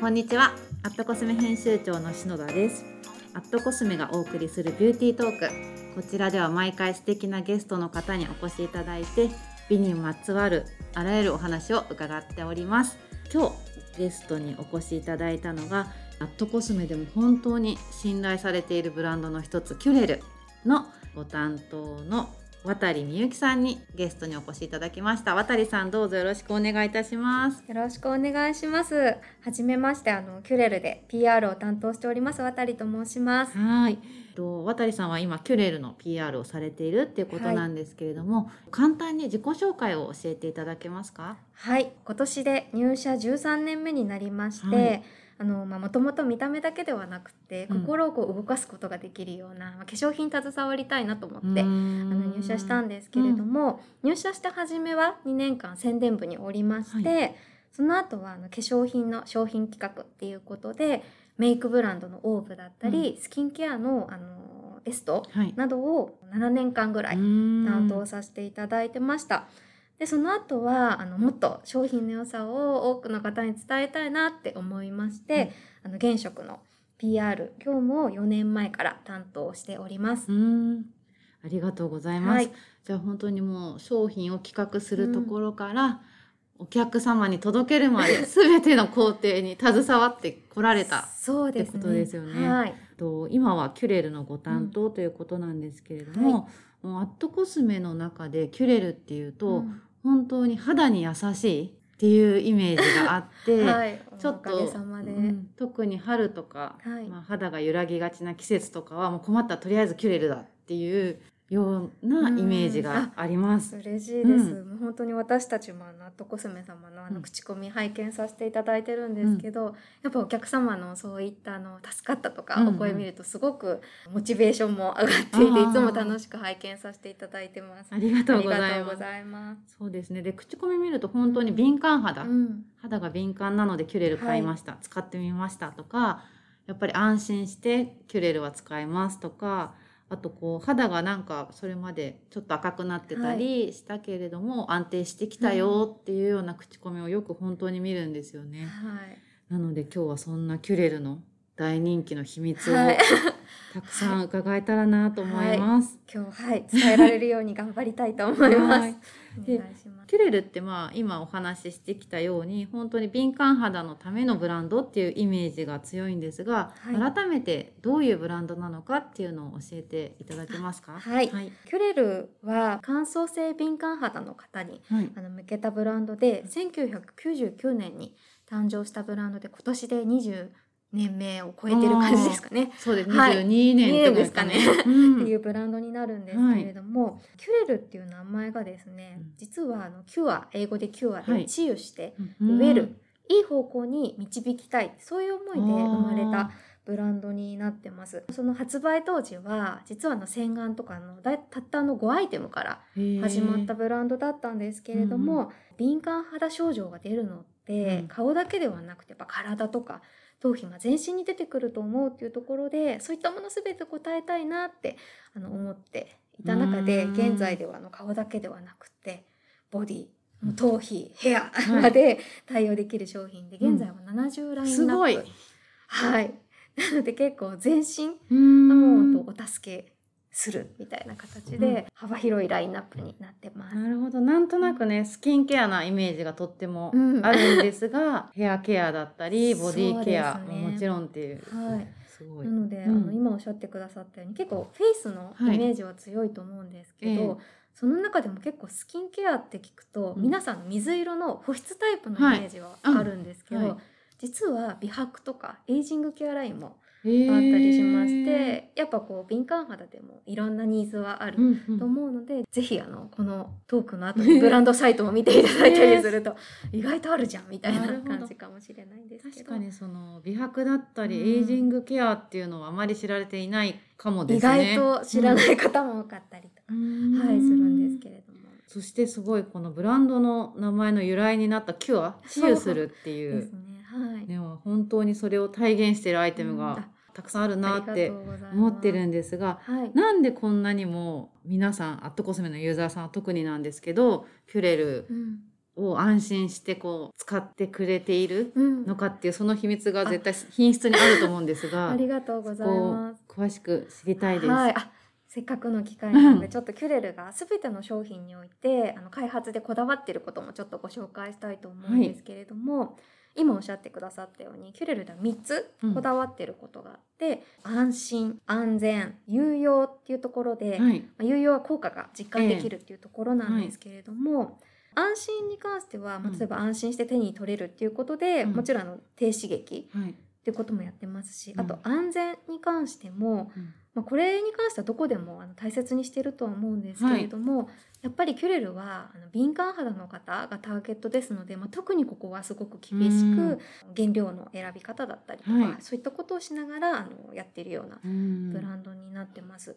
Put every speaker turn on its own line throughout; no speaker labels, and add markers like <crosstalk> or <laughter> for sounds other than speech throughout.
こんにちは。アットコスメ編集長の篠田です。アットコスメがお送りするビューティートーク。こちらでは毎回素敵なゲストの方にお越しいただいて美にまつわるあらゆるお話を伺っております。今日ゲストにお越しいただいたのがアットコスメでも本当に信頼されているブランドの一つキュレルのご担当の渡美由紀さんにゲストにお越しいただきました。渡さんどうぞよろしくお願いいたします。
よろしくお願いします。はじめましてあのキュレルで PR を担当しております渡と申します。
はいと渡さんは今キュレルの PR をされているっていうことなんですけれども、はい、簡単に自己紹介を教えていただけますか？
はい。今年で入社13年目になりまして、はい。あのまあもともと見た目だけではなくて心をこう動かすことができるような、まあ、化粧品携わりたいなと思ってあの入社したんですけれども、うん、入社した初めは2年間宣伝部におりまして、はい、その後はあの化粧品の商品企画っていうことでメイクブランドのオーブだったり、うん、スキンケアのあのエストなどを7年間ぐらい担当させていただいてました。でその後はあのもっと商品の良さを多くの方に伝えたいなって思いまして、うん、あの現職の PR 今日も4年前から担当しております。
ありがとうございます。はい、じゃあ本当にもう商品を企画するところから、うん、お客様に届けるまで <laughs> 全ての工程に携わってこられたそうです、ね、ってことですよね。はい、と今はキュレルのご担当ということなんですけれども、はい、もうアットコスメの中でキュレルっていうと、うん。本当に肌に優しいっていうイメージがあって、<laughs> はい、ちょっと、うん、特に春とか、はい、まあ、肌が揺らぎがちな季節とかはもう困ったらとりあえずキュレルだっていうようなイメージがあります。
嬉しいです、うん、本当に私たちもあのアットコスメ様のあの口コミ拝見させていただいてるんですけど、うん、やっぱお客様のそういったあの助かったとかお声見るとすごくモチベーションも上がっていて、うんうん、いつも楽しく拝見させていただいてます。
ありがとうございます。そうですね。で口コミ見ると本当に敏感肌、肌が敏感なのでキュレル買いました、はい、使ってみましたとか、やっぱり安心してキュレルは使いますとか。あとこう肌がなんかそれまでちょっと赤くなってたりしたけれども、はい、安定してきたよっていうような口コミをよく本当に見るんですよね。はい、なので今日はそんなキュレルの大人気の秘密を、はい、<laughs> たくさん伺えたらなと思います。
今日はい。伝えられるように頑張りたいと思います。
でキュレルってまあ今お話ししてきたように本当に敏感肌のためのブランドっていうイメージが強いんですが、はい、改めてどういうブランドなのかっていうのを教えていただけますか？
はい、はい、キュレルは乾燥性敏感肌の方に、はい、あの向けたブランドで1999年に誕生したブランドで今年で20年目を超えてる感じですかね。
そうです。はい、22年
ですかね。っていうブランドになるんですけれども、はい、キュレルっていう名前がですね、実はあのキュア英語でキュアで治癒して、植えるいい方向に導きたいそういう思いで生まれたブランドになってます。その発売当時は実はの洗顔とかのたったの5アイテムから始まったブランドだったんですけれども、うん、敏感肌症状が出るのって、うん、顔だけではなくてやっぱ体とか頭皮が全身に出てくると思うっていうところでそういったもの全て答えたいなってあの思っていた中で現在ではあの顔だけではなくてボディ頭皮ヘアまで対応できる商品で現在は70ラインナップ、はい。なので結構全身もうお助けするみたいな形で幅広いラインナップになってます。
なるほど。なんとなくねスキンケアなイメージがとってもあるんですが、うん、ヘアケアだったりボディケアももちろんっていう。はい。
なので、うん、あの今おっしゃってくださったように結構フェイスのイメージは強いと思うんですけど、はいえ。ー、その中でも結構スキンケアって聞くと、うん、皆さん水色の保湿タイプのイメージはあるんですけど、はい。はい、実は美白とかエイジングケアラインもあったりしまして、やっぱこう敏感肌でもいろんなニーズはあると思うので、うんうん、ぜひあのこのトークの後にブランドサイトを見ていただいたりすると <laughs> 意外とあるじゃんみたいな感じかもしれないんですけ
ど。確かにその美白だったり、エイジングケアっていうのはあまり知られていないかもですね。
意外と知らない方も多かったりとか、うん、はいするんですけれども。
そしてすごいこのブランドの名前の由来になったキュア治癒するっていう。はい、でも本当にそれを体現しているアイテムがたくさんあるなって思ってるんですが、はい、なんでこんなにも皆さんアットコスメのユーザーさんは特になんですけどキュレルを安心してこう使ってくれているのかっていう、その秘密が絶対品質にあると思うんですが <laughs>
ありがとうございます。
詳しく知りたいです。
はい、せっかくの機会なのでちょっとキュレルが全ての商品においてあの開発でこだわっていることもちょっとご紹介したいと思うんですけれども、はい、今おっしゃってくださったようにキュレルでは3つこだわっていることがあって、うん、安心安全有用っていうところで、はい、まあ、有用は効果が実感できるっていうところなんですけれども。えーはい。安心に関しては、まあ、例えば安心して手に取れるっていうことで、うん、もちろんあの低刺激っていうこともやってますし、あと安全に関しても、まあ、これに関してはどこでもあの大切にしてるとは思うんですけれども、はい、やっぱりキュレルはあの敏感肌の方がターゲットですので、まあ、特にここはすごく厳しく原料の選び方だったりとか、はい、そういったことをしながらあのやっているようなブランドになってます。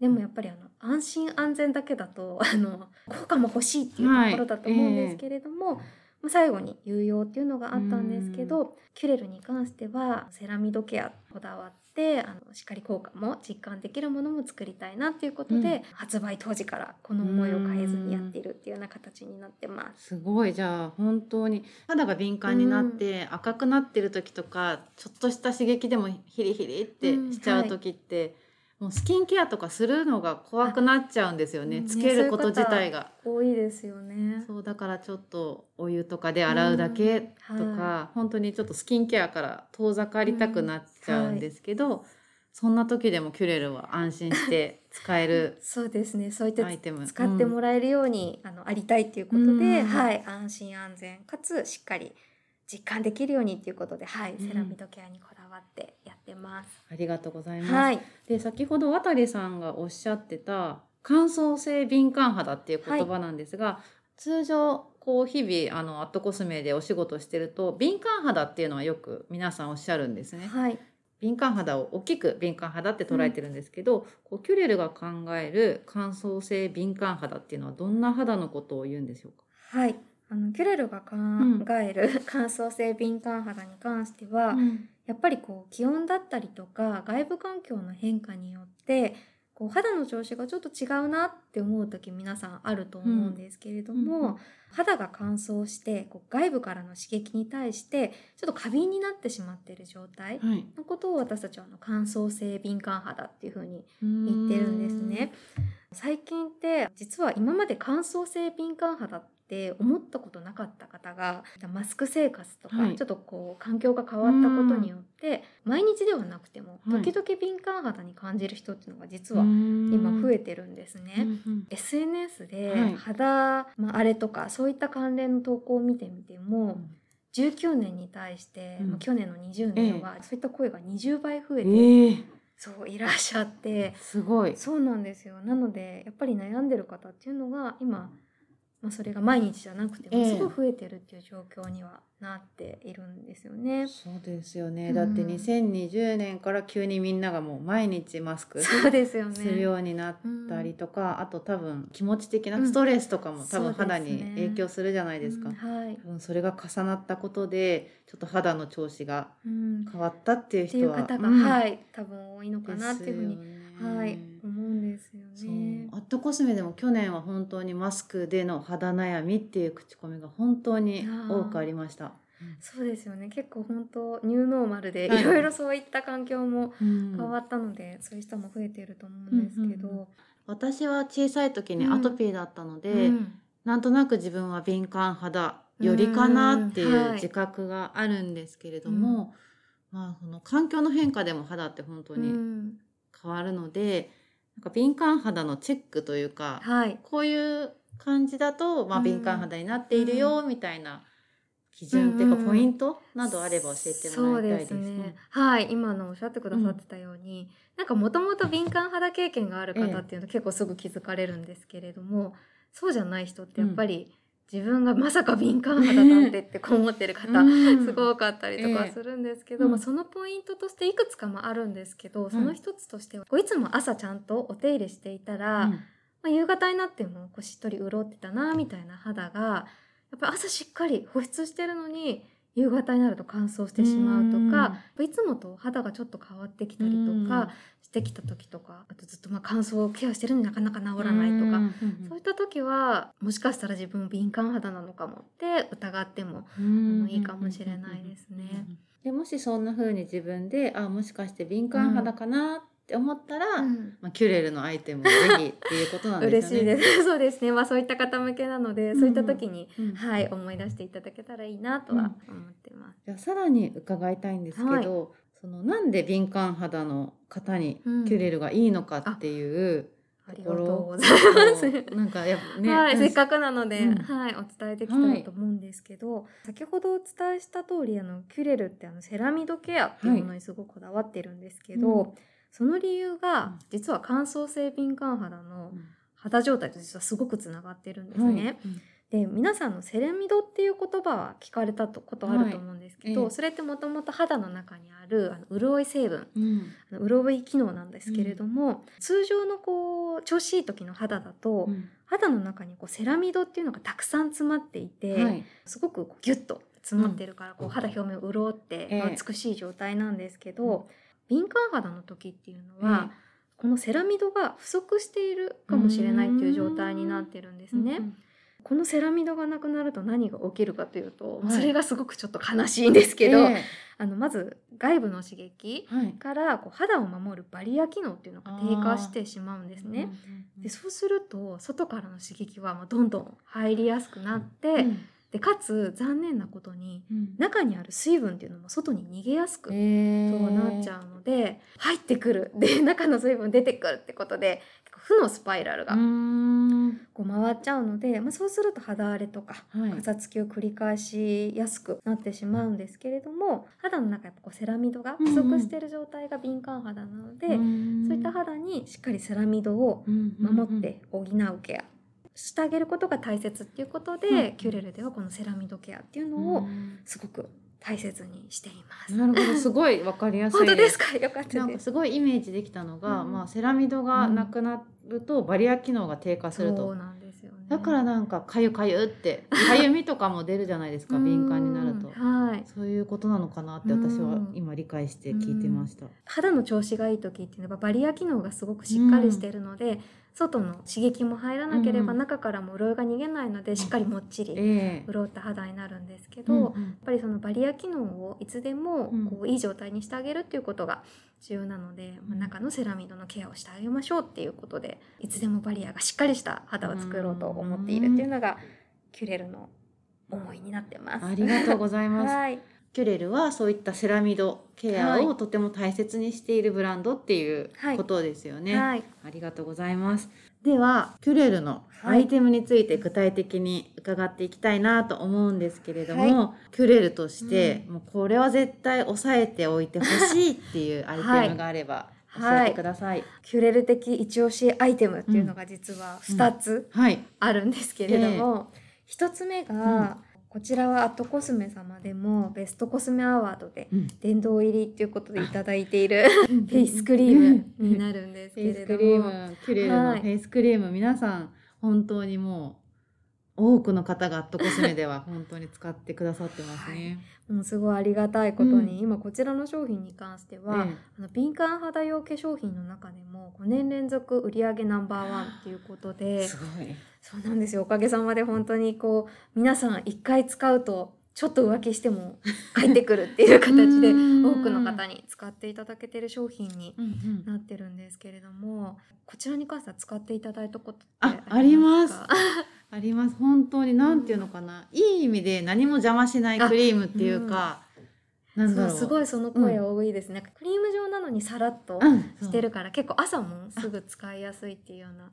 でもやっぱりあの安心安全だけだと <laughs> あの効果も欲しいっていうところだと思うんですけれども、はい。えー、最後に有用っていうのがあったんですけどキュレルに関してはセラミドケアこだわっってあのしっかり効果も実感できるものも作りたいなっていうことで、うん、発売当時からこの思いを変えずにやっているっていうような形になってます。
すごい。じゃあ本当に肌が敏感になって赤くなってる時とか、ちょっとした刺激でもヒリヒリってしちゃう時って、はいもうスキンケアとかするのが怖くなっちゃうんですよね。つけること自体が。
多いですよね。
そうだからちょっとお湯とかで洗うだけとか、うん。はい、本当にちょっとスキンケアから遠ざかりたくなっちゃうんですけど、うん。はい、そんな時でもキュレルは安心して使える <laughs>
そうですね。そういった使ってもらえるように、うん、あのありたいっていうことで、はい、安心安全。かつしっかり実感できるようにっていうことで、はい、セラミドケアにこだわってやってます。
ありがとうございます。はい、で先ほど渡さんがおっしゃってた乾燥性敏感肌っていう言葉なんですが、はい、通常こう日々あのアットコスメでお仕事してると敏感肌っていうのはよく皆さんおっしゃるんですね。
はい、
敏感肌を大きく敏感肌って捉えてるんですけど、うん、こうキュレルが考える乾燥性敏感肌っていうのはどんな肌のことを言うんでしょうか？
はい。あのキュレルが考える、うん、<laughs> 乾燥性敏感肌に関しては、うん、やっぱりこう気温だったりとか外部環境の変化によってこう肌の調子がちょっと違うなって思う時皆さんあると思うんですけれども、うん、肌が乾燥してこう外部からの刺激に対してちょっと過敏になってしまっている状態のことを私たちはあの乾燥性敏感肌っていうふうに言ってるんですね。最近って実は今まで乾燥性敏感肌ってって思ったことなかった方がマスク生活とか、ちょっとこう環境が変わったことによって毎日ではなくても時々敏感肌に感じる人っていうのが実は今増えてるんですね。SNS で肌、まあ、荒れとかそういった関連の投稿を見てみても、19年に対して、うん、去年の20年はそういった声が20倍増えて、えー、そういらっしゃって。
すごい。
そうなんですよ。なのでやっぱり悩んでる方っていうのが今まあ、それが毎日じゃなくてもすごい増えてるっていう状況にはなっているんですよね。
そうですよね。だって2020年から急にみんながもう毎日マスク
そうですよね。
するようになったりとか、あと多分気持ち的なストレスとかも多分肌に影響するじゃないですか。
はい。
多分それが重なったことでちょっと肌の調子が変わったっていう人は、
っていう方が、はい多分多いのかなっていうふうに、はい思うんですよね。
アットコスメでも去年は本当にマスクでの肌悩みっていう口コミが本当に多くありました。
そうですよね。結構本当ニューノーマルでい。ろいろそういった環境も変わったので、うん、そういう人も増えていると思うんですけど、うんうん、
私は小さい時にアトピーだったので、うん、なんとなく自分は敏感肌よりかなっていう自覚があるんですけれども、まあその環境の変化でも肌って本当に変わるので、なんか敏感肌のチェックというか、
はい、
こういう感じだと、まあ、敏感肌になっているよみたいな基準っていうかポイントなどあれば教えてもらいたいです。うんうん、すね、
はい。今のおっしゃってくださってたように、うん、なんかもともと敏感肌経験がある方っていうのは結構すぐ気づかれるんですけれども、ええ、そうじゃない人ってやっぱり、自分がまさか敏感肌なんてってこう思ってる方、<laughs> すごかったりとかするんですけど、ええ、まあ、そのポイントとしていくつかもあるんですけど、その一つとしては、いつも朝ちゃんとお手入れしていたら、うん、まあ、夕方になってもこうしっとり潤ってたなみたいな肌がやっぱり朝しっかり保湿してるのに夕方になると乾燥してしまうとかいつもと肌がちょっと変わってきたりとかししてきた時とかあとずっとまあ乾燥ケアしてるのになかなか治らないとかそういった時はもしかしたら自分敏感肌なのかもって疑ってもあのいいかもしれないですね。
でもしそんな風に自分であもしかして敏感肌かなって思ったら、うん、まあ、キュレルのアイテムをぜひっていうことなんですね。
嬉しいです。<laughs> そうですね。まあそういった方向けなので、うん、そういった時に、うん、はい思い出していただけたらいいなとは思ってます。
じゃあさらに伺いたいんですけど、はい、そのなんで敏感肌の方にキュレルがいいのかっていう、
ありがとうございます。
なんかやっぱね、
はい、せっかくなので、うん、はい、お伝えできたらと思うんですけど、はい、先ほどお伝えした通り、あのキュレルってあのセラミドケアっていうものにすごくこだわってるんですけど、はい、その理由が実は乾燥性敏感肌の肌状態と実はすごくつながってるんですね。うんで皆さんのセレミドっていう言葉は聞かれたことあると思うんですけど、はいえ。それってもともと肌の中にあるあの潤い成分、うん、あの潤い機能なんですけれども、うん、通常のこう調子いい時の肌だと、うん、肌の中にこうセラミドっていうのがたくさん詰まっていて、はい、すごくこうギュッと詰まってるから、こう肌表面を潤って美しい状態なんですけど、え敏感肌の時っていうのは、このセラミドが不足しているかもしれないっていう状態になってるんですね。うんこのセラミドがなくなると何が起きるかというと、はい、それがすごくちょっと悲しいんですけど、えー、あのまず外部の刺激からこう肌を守るバリア機能っていうのが低下してしまうんですね。でそうすると外からの刺激はもうどんどん入りやすくなって、うん。でかつ残念なことに、うん、中にある水分っていうのも外に逃げやすく、そうなっちゃうので入ってくる。で中の水分出てくるってことで負のスパイラルがこう回っちゃうので、まあ、そうすると肌荒れとかかさつきを繰り返しやすくなってしまうんですけれども肌の中やっぱこうセラミドが不足している状態が敏感肌なので、そういった肌にしっかりセラミドを守って補うケアしてあげることが大切っていうことで、キュレルではこのセラミドケアっていうのをすごく大切にしています。
なるほど、すごいわかりやすい。
本当ですか？よかった
です。すごいイメージできたのが、うん、まあセラミドがなくなるとバリア機能が低下すると。
そうなんですよね。
だからなんかかゆかゆってかゆみとかも出るじゃないですか。敏感になると。はい。そういうことなのかなって私は今理解して聞いてました。
肌の調子がいい時っていうのはバリア機能がすごくしっかりしているので。外の刺激も入らなければ中からも潤いが逃げないのでしっかりもっちり潤った肌になるんですけど、やっぱりそのバリア機能をいつでもこういい状態にしてあげるっていうことが重要なので、ま中のセラミドのケアをしてあげましょうっていうことでいつでもバリアがしっかりした肌を作ろうと思っているっていうのがキュレルの思いになってます。
ありがとうございます。<laughs> はいキュレルはそういったセラミドケアをとても大切にしているブランドっていうことですよね。はい。はい、ありがとうございます。ではキュレルのアイテムについて具体的に伺っていきたいなと思うんですけれども、はい、キュレルとして、うん、もうこれは絶対押さえておいてほしいっていうアイテムがあれば。教えてください、
キュレル的一押しアイテムっていうのが実は2つあるんですけれども、1つ目が、こちらはアットコスメ様でもベストコスメアワードで殿堂入りっていうことでいただいている、<laughs> フェイスクリームになるんですけれども。フェイスクリーム、
キュレルのフェイスクリーム、はい、皆さん本当にもう多くの方がアットコスメでは <laughs> 本当に使ってくださってますね。
はい、もうすごいありがたいことに、うん、今こちらの商品に関しては、ええ、あの敏感肌用化粧品の中でも5年連続売上ナンバーワンっていうことで
すごい。
そうなんですよ。おかげさまで本当にこう皆さん一回使うとちょっと浮気しても <laughs> 帰ってくるっていう形で多くの方に使っていただけてる商品になってるんですけれども、こちらに関しては使っていただいたことって
ありますあります本当に何ていうのかな、いい意味で何も邪魔しないクリームっていうか、
なんだろう。すごいその声多いですね、うん、クリーム状なのにさらっとしてるから、う。ん、結構朝もすぐ使いやすいっていうような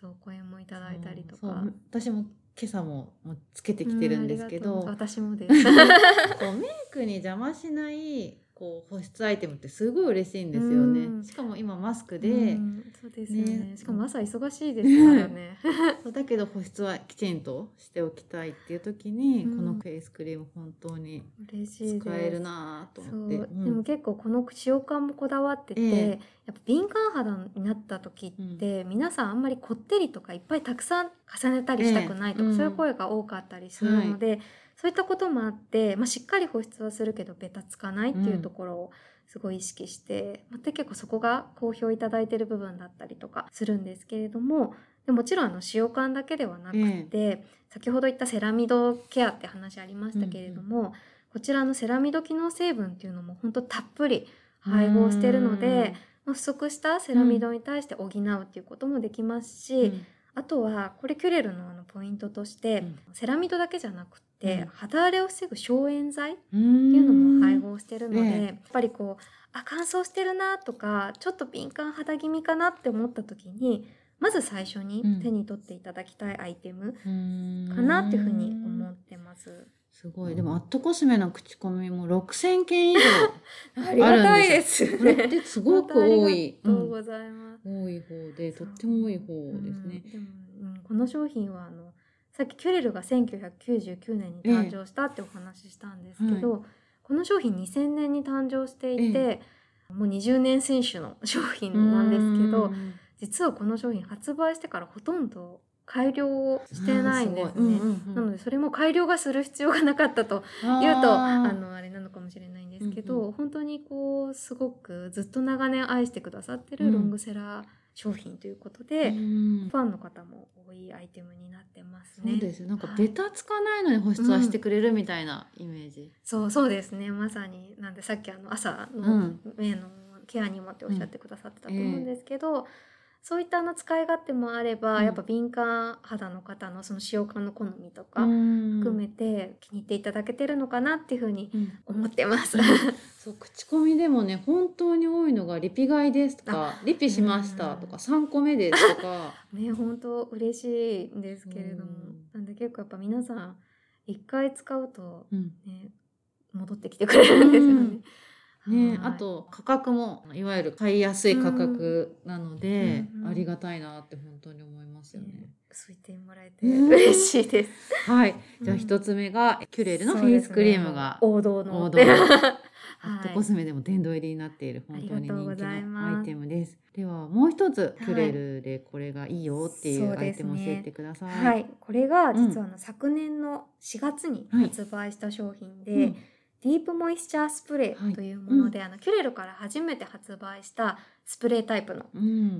そう声もいただいたりとか。
私も今朝ももつけてきてるんですけど、
うん、私もです。<laughs>
こうメイクに邪魔しないこう保湿アイテムってすごい嬉しいんですよね、うん、しかも今マスクで、う
ん、そうですよね、ね、しかも朝忙しいですからね。<laughs>
そうだけど保湿はきちんとしておきたいっていう時に、うん、このフェイスクリーム本当に使えるなと思って、で
も結構この使用感もこだわってて、えー、やっぱ敏感肌になった時って、皆さんあんまりこってりとかいっぱいたくさん重ねたりしたくないとか、えー、そういう声が多かったりするので、はいそういったこともあって、まあ、しっかり保湿はするけどベタつかないっていうところをすごい意識してまた結構そこが好評いただいてる部分だったりとかするんですけれどもでもちろんあの使用感だけではなくて、え先ほど言ったセラミドケアって話ありましたけれども、うんうん、こちらのセラミド機能成分っていうのも本当たっぷり配合してるので、まあ、不足したセラミドに対して補うっていうこともできますし、うん、あとはこれキュレルのあのポイントとして、うん、セラミドだけじゃなくて、うん、肌荒れを防ぐ消炎剤っていうのも配合してるので、やっぱりこうあ乾燥してるなとかちょっと敏感肌気味かなって思った時にまず最初に手に取っていただきたいアイテムかなっていうふうに思ってます。
すごい。でも、アットコスメの口コミも6000件以上 <laughs>
ありがたいですね。
これってすごく多い。
ありがとうございます。
うん、多い方で、とっても多い方ですね。
うん、うん、この商品は、あの、さっきキュレルが1999年に誕生したってお話ししたんですけど、えはい、この商品2000年に誕生していて、えもう20年選手の商品なんですけど、実はこの商品発売してからほとんど改良をしてないんですね、うんうんうん、なのでそれも改良がする必要がなかったというとあのあれなのかもしれないんですけど、うんうん、本当にこうすごくずっと長年愛してくださってるロングセラー商品ということで、うん、ファンの方も多いアイテムになってますね。
そうですなんかベタつかないのに保湿はしてくれるみたいなイメージ。うん、
そうそうですねまさになんでさっきあの朝の目のケアにもっておっしゃってくださってたと思うんですけど。うんえーそういったの使い勝手もあれば、うん、やっぱ敏感肌の方のその使用感の好みとか含めて気に入っていただけてるのかなっていうふうに思ってます。うん、
そう口コミでもね本当に多いのがリピ買いですとかリピしましたとか3個目ですとか。<laughs>
ね本当嬉しいんですけれども、なんで結構やっぱ皆さん一回使うとね、戻ってきてくれるんですよね。
ね、あと価格もいわゆる買いやすい価格なので、うん、ありがたいなって本当に思いますよね。
そう言ってもらえて嬉しいです。
はい、じゃあ一つ目が、キュレルのフェイスクリームが、
王道の。
王道の。アットコスメでも殿堂入りになっている本当に人気のアイテムです。ではもう一つキュレルでこれがいいよっていうアイテムを教えてください。
はい、これが実はあの、昨年の4月に発売した商品で。ディープモイスチャースプレーというもので、はいうん、あのキュレルから初めて発売したスプレータイプの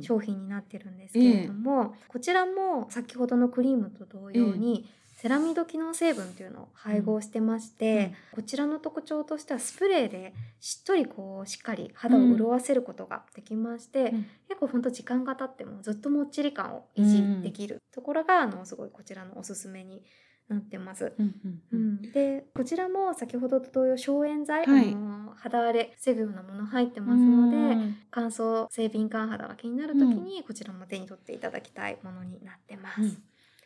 商品になってるんですけれども、うんえ。こちらも先ほどのクリームと同様に、え、セラミド機能成分というのを配合してまして、うん、こちらの特徴としてはスプレーでしっとりこうしっかり肌を潤わせることができまして、結構ほんと時間が経ってもずっともっちり感を維持できるところが、あのすごいこちらのおすすめになってます。うんうん。うん、でこちらも先ほどと同様消炎剤、はい、あの肌荒れ防ぐようなもの入ってますので乾燥性敏感肌が気になる時にこちらも手に取っていただきたいものになってます。うん。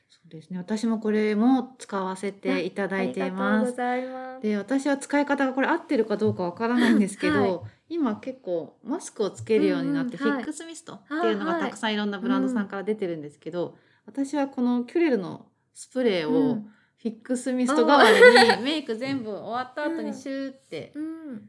そうですね。私もこれも使わせていただいています。
ます。
で、私は使い方がこれ合ってるかどうかわからないんですけど、はい、今結構マスクをつけるようになって、フィックスミストっていうのがたくさんいろんなブランドさんから出てるんですけど、私はこのキュレルのスプレーをフィックスミスト代わりにメイク全部終わった後にシューって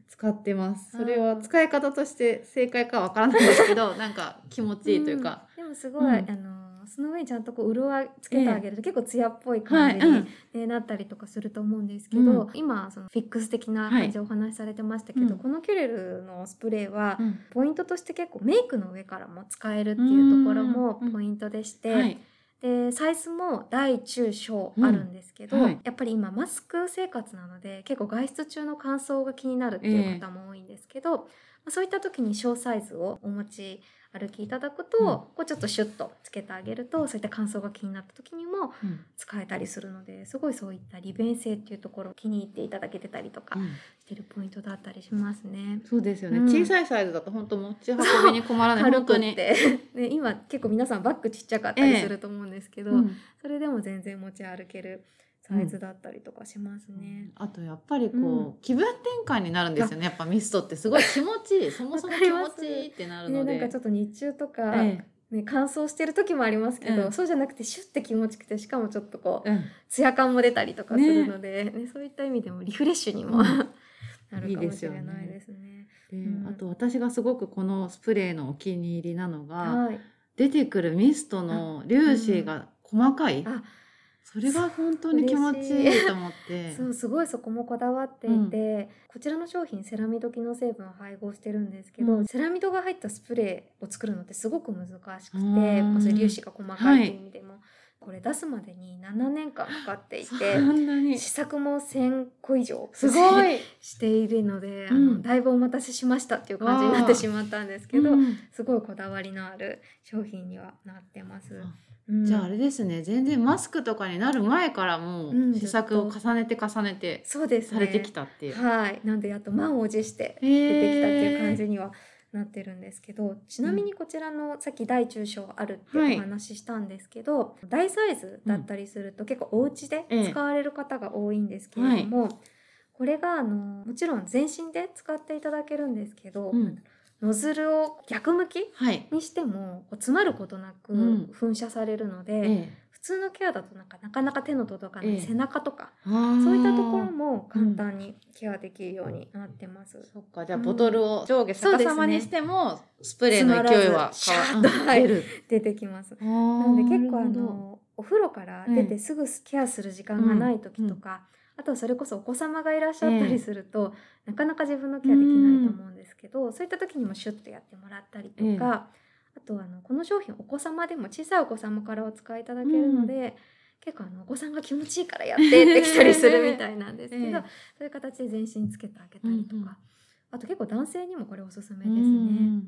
使ってます。それは使い方として正解かわからないんですけど、<laughs> なんか気持ちいいというか。
でもすごい、あのその上にちゃんとこう潤いつけてあげると結構艶っぽい感じに、えなったりとかすると思うんですけど、今そのフィックス的な感じでお話しされてましたけど、このキュレルのスプレーは、ポイントとして結構メイクの上からも使えるっていうところもポイントでして。でサイズも大中小あるんですけど、うんはい、やっぱり今マスク生活なので結構外出中の乾燥が気になるっていう方も多いんですけど、えー、そういった時に小サイズをお持ち歩きいただくと、うん、こうちょっとシュッとつけてあげるとそういった乾燥が気になった時にも使えたりするので、すごいそういった利便性っていうところを気に入っていただけてたりとかしてるポイントだったりしますね。
そうですよね、うん、小さいサイズだと本当持ち運びに困らない。
本当に。で今結構皆さんバッグちっちゃかったりすると思うんですけど、えーそれでも全然持ち歩ける。サイズだったりとかしますね。
うん、あとやっぱりこう、うん、気分転換になるんですよね。や。っぱミストってすごい気持ちいい。<laughs> そもそも気持ちいいってなるの
で。ね、なんかちょっと日中とか、ええ、ね、乾燥してる時もありますけど、うん、そうじゃなくてシュッて気持ちくてしかもちょっとこう、うん、ツヤ感も出たりとかするので、ね、ね、そういった意味でもリフレッシュにも、<laughs> なるかもしれないですね。
いいで、ね、あと私がすごくこのスプレーのお気に入りなのが、はい、出てくるミストの粒子が細かい。
あ
それが本当に気持ちいいと思って。<laughs>
そうすごいそこもこだわっていて、うん、こちらの商品セラミド機能成分を配合してるんですけど、うん、セラミドが入ったスプレーを作るのってすごく難しくて、まあ、それ粒子が細かいっていう意味でも、はい、これ出すまでに7年間かかっていて試作も1,000個以上
すごい。<laughs>
しているので、うん、あのだいぶお待たせしましたっていう感じになってしまったんですけど、すごいこだわりのある商品にはなってます。
じゃああれですね。全然マスクとかになる前からもう試作を重ねて重ねてされてきたっていう。
うね、はい。なんでやっと満を持して出てきたっていう感じにはなってるんですけどちなみにこちらの、さっき大中小あるってお話ししたんですけど、はい、大サイズだったりすると、結構お家で使われる方が多いんですけれども、はい、これがあのもちろん全身で使っていただけるんですけど、うんノズルを逆向きにしても、詰まることなく噴射されるので、うんええ、普通のケアだとなんかなかなか手の届かない背中とか、え、そういったところも簡単にケアできるようになってます。うん、
そっか。じゃあボトルを上下逆さまにしても、スプレーの勢いは
シャーッと出る出てきます。なので結構あのお風呂から出てすぐケアす。る時間がない時とか、うんあとはそれこそお子様がいらっしゃったりすると、え。ー、なかなか自分のケアできないと思うんですけど、そういった時にもシュッとやってもらったりとか、えー、あとあのこの商品お子様でも小さいお子様からお使いいただけるので、結構あのお子さんが気持ちいいからやってってきたりするみたいなんですけど、えー、そういう形で全身つけてあげたりとか、うんうん、あと結構男性にもこれおすすめですね。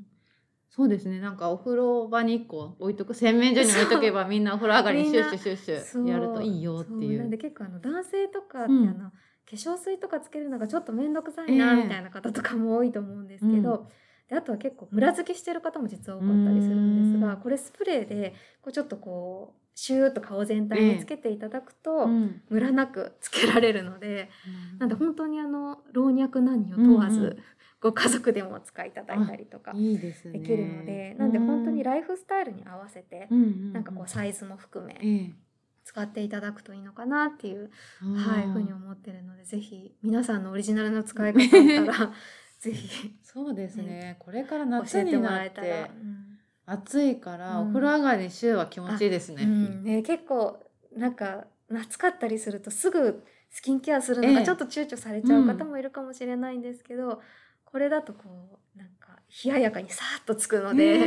そうですね。なんかお風呂場に1個置いとく洗面所に置いとけばみんなお風呂上がりにシュッシュシュッシュやるといいよっていう。
なんで結構あの男性とかって、うん、あの化粧水とかつけるのがちょっと面倒くさいなみたいな方とかも多いと思うんですけど、えー、であとは結構ムラ付きしてる方も実は多かったりするんですがこれスプレーでこうちょっとこうシューッと顔全体につけていただくと、ムラなくつけられるので、うん、なんで本当にあの老若男女問わず、うんうん。ご家族でもお使いいただいたりとかできるので、ね、なんで本当にライフスタイルに合わせて、うん、なんかこうサイズも含め、使っていただくといいのかなっていう、はい、ふうに思ってるのでぜひ皆さんのオリジナルの使い方だったら <laughs> ぜひ
そうですね、ね、これから夏になって、うん、暑いからお風呂上がりに週は気持ちいいですね,、
うん。ね結構なんか夏かったりするとすぐスキンケアするのがちょっと躊躇されちゃう方もいるかもしれないんですけど、これだとこうなんか冷ややかにさーっとつくので、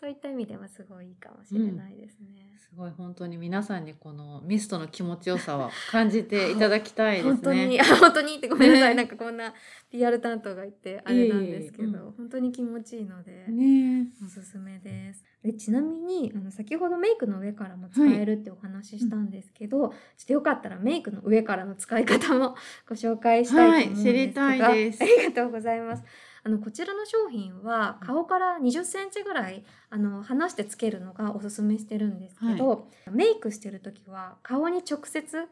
そういった意味ではすごいいいかもしれないですね。
うん、すごい本当に皆さんにこのミストの気持ちよさは感じていただきたいですね。
本当に。<laughs> 本当にってごめんなさい、ね、なんかこんな PR 担当がいてあれなんですけど、いいうん、本当に気持ちいいので、ね、おすすめです。でちなみにあの先ほどメイクの上からも使えるってお話ししたんですけど、はい、ちょっとよかったらメイクの上からの使い方もご紹介したいと思うんですが、はい、<laughs> ありがとうございます。あのこちらの商品は顔から20センチぐらいあの離してつけるのがおすすめしてるんですけど、はい、メイクしてる時は顔に直接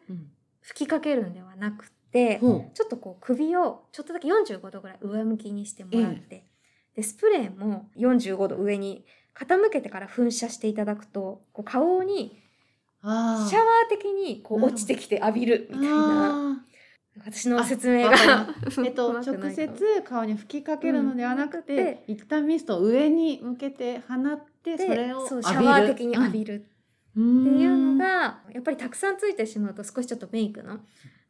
吹きかけるんではなくて、う。ん、ちょっとこう首をちょっとだけ45度ぐらい上向きにしてもらって、でスプレーも45度上に傾けてから噴射していただくとこう顔にシャワー的にこう落ちてきて浴びるみたいな私の説明が。<laughs>
えっと直接顔に吹きかけるのではなくて、うん、一旦ミストを上に向けて放ってそれを
シャワー的に浴びるっていうのがやっぱりたくさんついてしまうと少しちょっとメイクの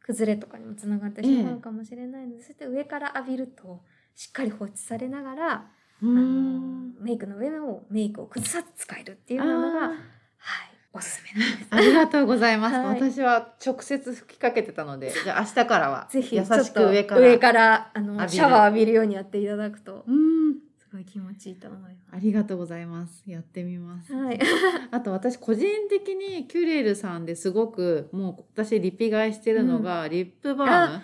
崩れとかにもつながってしまうかもしれないので、ええ、そして上から浴びるとしっかり放置されながらあのメイクの上のメイクを崩さず使えるっていうのがはいおすすめなんです。あ
りがとうございます。はい、私は直接吹きかけてたので、じゃあ明日からはぜひ優しく上から
上からあのシャワー浴びるようにやっていただくと、うん、すごい気持ちいいと思います。
ありがとうございます。やってみます。はい。<laughs> あと私個人的にキュレルさんですごくもう私リピ買いしてるのが、リップバーム。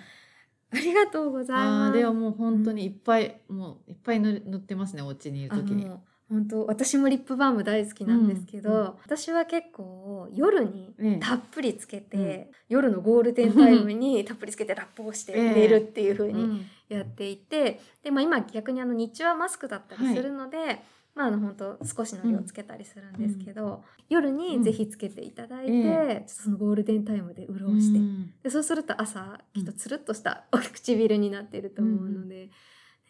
ありがとうございます。
あれはもう本当にいっぱい、うん、もういっぱい塗ってますねお家にいる時に。
本当私もリップバーム大好きなんですけど、うんうん、私は結構夜にたっぷりつけて、うん、夜のゴールデンタイムに <laughs> たっぷりつけてラップをして寝るっていう風にやっていて、で、まあ、今逆にあの日中はマスクだったりするので、はい、まあ、あの本当少しの量つけたりするんですけど、夜にぜひつけていただいて、ちょっとそのゴールデンタイムで潤して、でそうすると朝きっとつるっとしたお唇になっていると思うので。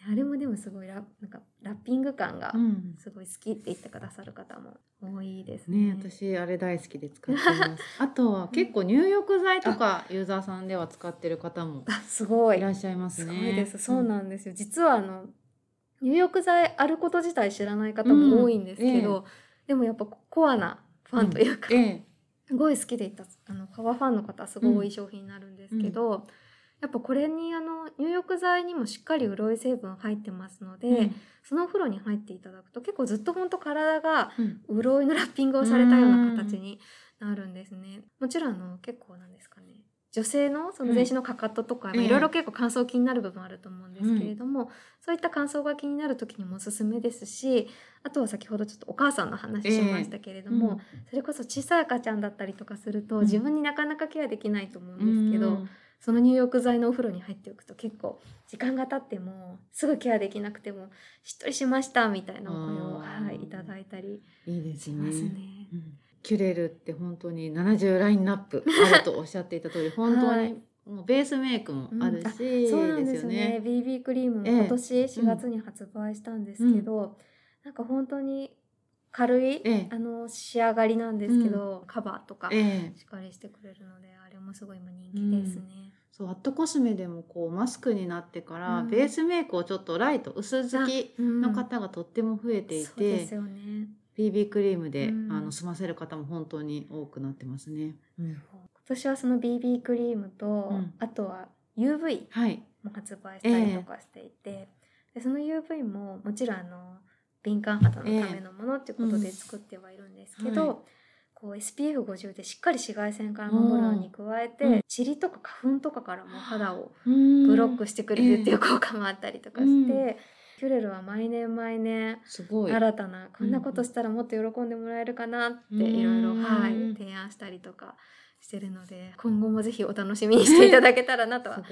あれもでもすごいラなんかラッピング感がすごい好きって言ってくださる方も多いですね。
ね私あれ大好きで使ってます。<laughs> あとは結構入浴剤とかユーザーさんでは使ってる方も
あすごい
いらっしゃいます
す
ね。
ごいです。そうなんですよ。実はあの入浴剤あること自体知らない方も多いんですけど、でもやっぱコアなファンというか、
ええ <laughs>
すごい好きでいたあのカワファンの方はすごい多い商品になるんですけど、やっぱこれにあの入浴剤にもしっかり潤い成分入ってますので、
うん。
そのお風呂に入っていただくと結構ずっと本当体が
うん。
潤いのラッピングをされたような形になるんですね。もちろんあの結構なんですかね。女性のその全身のかかととか、
ええ。
いろいろ結構乾燥気になる部分あると思うんですけれども、そういった乾燥が気になる時にもおすすめですしあとは先ほどちょっとお母さんの話しましたけれども、
うん。
それこそ小さい赤ちゃんだったりとかすると、
うん。
自分になかなかケアできないと思うんですけど、
うん
その入浴剤のお風呂に入っておくと結構時間が経ってもすぐケアできなくてもしっとりしましたみたいなお声を、はい、いただいたり
いいです
しますね。
うん。キュレルって本当に70ラインナップあるとおっしゃっていた通り <laughs> 本当
はい。
にもうベースメイクもある
うん。そうなんですよね。BB クリームも今年4月に発売したんですけど、なんか本当に軽い、
ええ。
あの仕上がりなんですけど、カバーとか
ええ。
しっかりしてくれるので、あれもすごい今人気ですね。
そうアットコスメでもこうマスクになってから、
うん。
ベースメイクをちょっとライト薄付きの方がとっても増えてい
そうで
て、
すよね。
BB クリームで、
うん。
あの済ませる方も本当に多くなってますね。うん。
今年はその BB クリームと、
うん。
あとは UV
はい、
も発売したりとかしていて、でその UV ももちろんあの敏感肌のためのものっていうことで作ってはいるんですけど、
うん。は
こう SPF50 でしっかり紫外線から守るのに加えて、
うん。
塵とか花粉とかからも肌を
ブ
ブロックしてくれるっていう効果もあったりとかして、
うん。
キュレルは毎年毎年
すごい。
新たなこんなことしたらもっと喜んでもらえるかなって
うん。
いろいろ、はい、提案したりとかしてるので今後もぜひお楽しみにしていただけたらなとは、はい。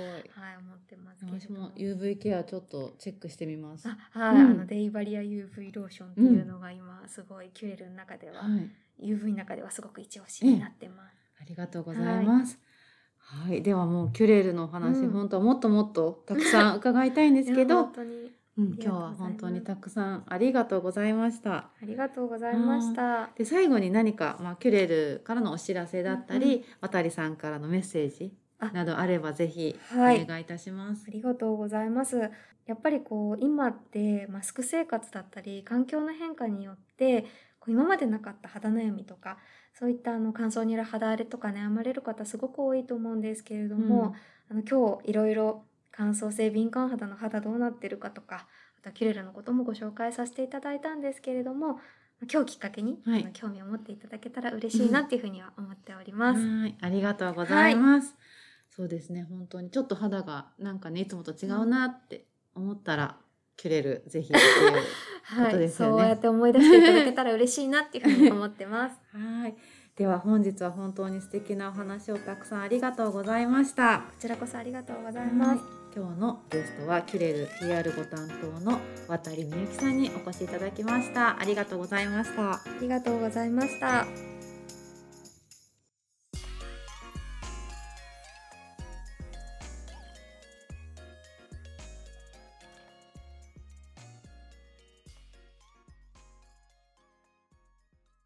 思ってます
私も UV ケアちょっとチェックしてみます。は
あはい、
うん。
あのデイバリア UV ローションっていうのが今すごいキュレルの中では、
い、
UV の中ではすごく一押しになってます。
ありがとうございます。はい、ではもうキュレルのお話、
うん
本当はもっともっとたくさん伺いたいんですけど
本、当に
うん、
り
今日は本当にたくさんありがとうございました。
ありがとうございました。
で最後に何か、まあ、キュレルからのお知らせだったり、
うんう
渡りさんからのメッセージ
あ
などあればぜひお
はい
願いいたします。
ありがとうございます。やっぱりこう今ってマスク生活だったり環境の変化によって今までなかった肌悩みとかそういったあの乾燥による肌荒れとか悩まれる方すごく多いと思うんですけれども、あの今日いろいろ乾燥性敏感肌の肌どうなってるかとかあとはキュレルのこともご紹介させていただいたんですけれども今日きっかけに、
はい。
あの興味を持っていただけたら嬉しいなっていうふうには思っております。
はい、ありがとうございます。そうですね、本当にちょっと肌がなんかねいつもと違うなって思ったら、キュレルぜひっていう。
はい、
ことですよね
そうやって思い出していただけたら嬉しいなっていうふうに思ってます。<laughs>
はい。では本日は本当に素敵なお話をたくさんありがとうございました。
こちらこそありがとうございます。
今日のゲストはキュレル PR ご担当の渡みゆきさんにお越しいただきました。ありがとうございました。
ありがとうございました。